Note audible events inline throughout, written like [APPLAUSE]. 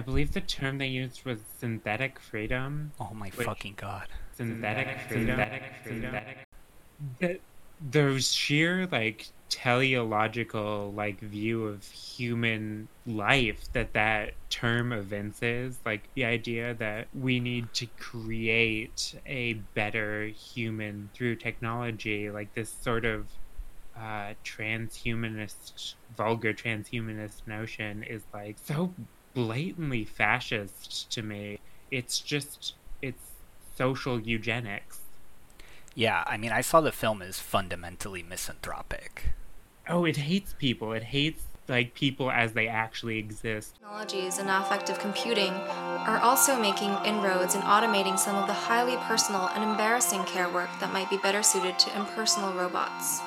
I believe the term they used was synthetic freedom. Oh my fucking god. Synthetic freedom. Synthetic freedom. The, the sheer like teleological like view of human life that that term evinces like the idea that we need to create a better human through technology like this sort of uh, transhumanist vulgar transhumanist notion is like so blatantly fascist to me it's just it's social eugenics yeah i mean i saw the film as fundamentally misanthropic oh, it hates people. It hates like people as they actually exist. Technologies and affective computing are also making inroads in automating some of the highly personal and embarrassing care work that might be better suited to impersonal robots.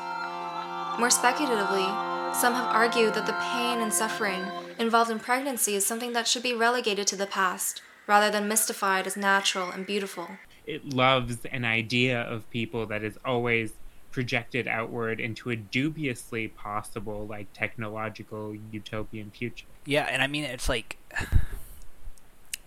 More speculatively, some have argued that the pain and suffering involved in pregnancy is something that should be relegated to the past, rather than mystified as natural and beautiful. It loves an idea of people that is always projected outward into a dubiously possible like technological utopian future. Yeah, and I mean it's like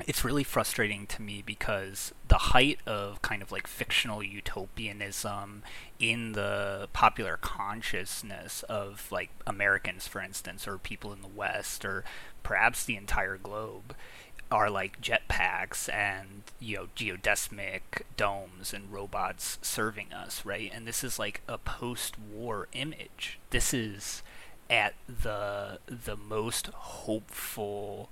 it's really frustrating to me because the height of kind of like fictional utopianism in the popular consciousness of like Americans for instance or people in the west or perhaps the entire globe are like jetpacks and you know geodesic domes and robots serving us, right? And this is like a post-war image. This is at the the most hopeful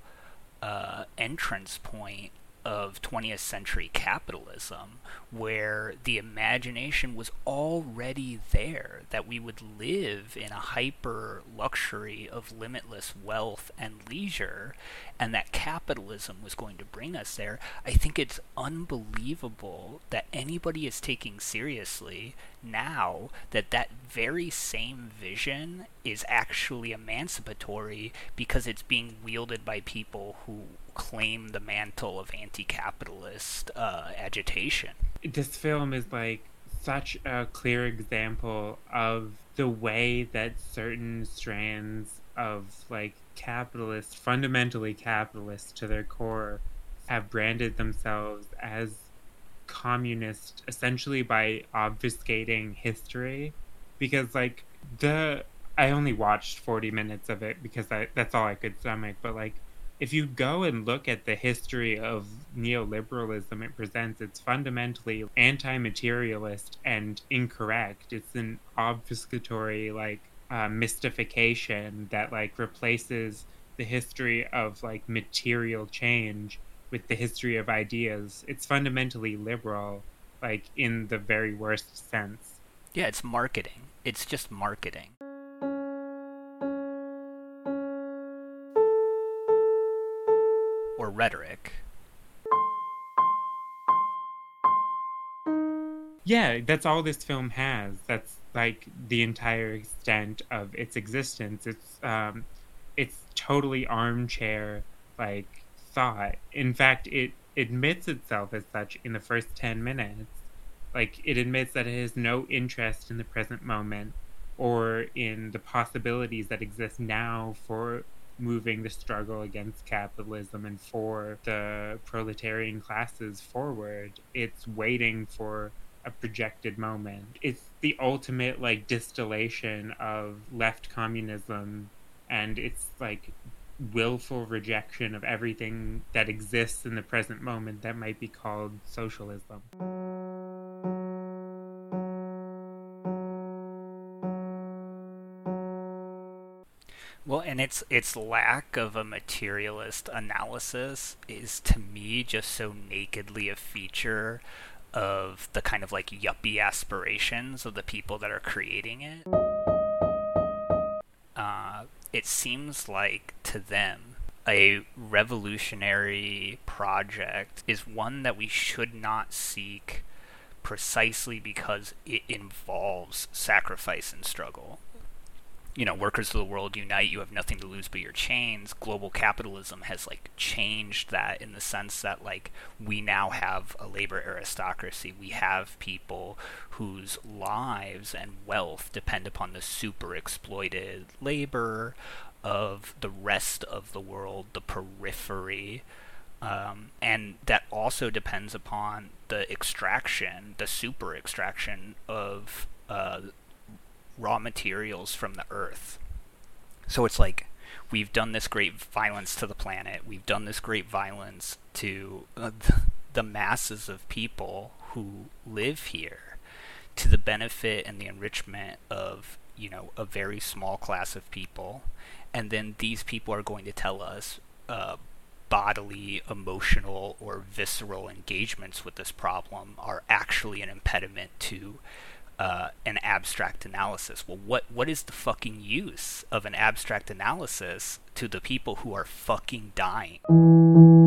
uh, entrance point of 20th century capitalism where the imagination was already there that we would live in a hyper luxury of limitless wealth and leisure and that capitalism was going to bring us there. I think it's unbelievable that anybody is taking seriously now that that very same vision is actually emancipatory because it's being wielded by people who claim the mantle of anti-capitalist uh, agitation. This film is like such a clear example of the way that certain strands of like capitalists, fundamentally capitalist to their core, have branded themselves as communist essentially by obfuscating history because like the I only watched 40 minutes of it because I, that's all I could stomach but like if you go and look at the history of neoliberalism it presents, it's fundamentally anti materialist and incorrect. It's an obfuscatory, like, uh, mystification that, like, replaces the history of, like, material change with the history of ideas. It's fundamentally liberal, like, in the very worst sense. Yeah, it's marketing. It's just marketing. Or rhetoric. Yeah, that's all this film has. That's like the entire extent of its existence. It's um, it's totally armchair like thought. In fact, it admits itself as such in the first ten minutes. Like it admits that it has no interest in the present moment or in the possibilities that exist now for moving the struggle against capitalism and for the proletarian classes forward. It's waiting for a projected moment. It's the ultimate like distillation of left communism and it's like willful rejection of everything that exists in the present moment that might be called socialism. Well, and its its lack of a materialist analysis is to me just so nakedly a feature of the kind of like yuppie aspirations of the people that are creating it. Uh, it seems like to them a revolutionary project is one that we should not seek precisely because it involves sacrifice and struggle you know, workers of the world unite, you have nothing to lose but your chains. Global capitalism has like changed that in the sense that like we now have a labor aristocracy. We have people whose lives and wealth depend upon the super exploited labor of the rest of the world, the periphery. Um, and that also depends upon the extraction, the super extraction of uh, raw materials from the earth. So it's like we've done this great violence to the planet, we've done this great violence to uh, [LAUGHS] the masses of people who live here to the benefit and the enrichment of you know a very small class of people and then these people are going to tell us uh, bodily emotional or visceral engagements with this problem are actually an impediment to uh, an abstract analysis. Well, what what is the fucking use of an abstract analysis to the people who are fucking dying?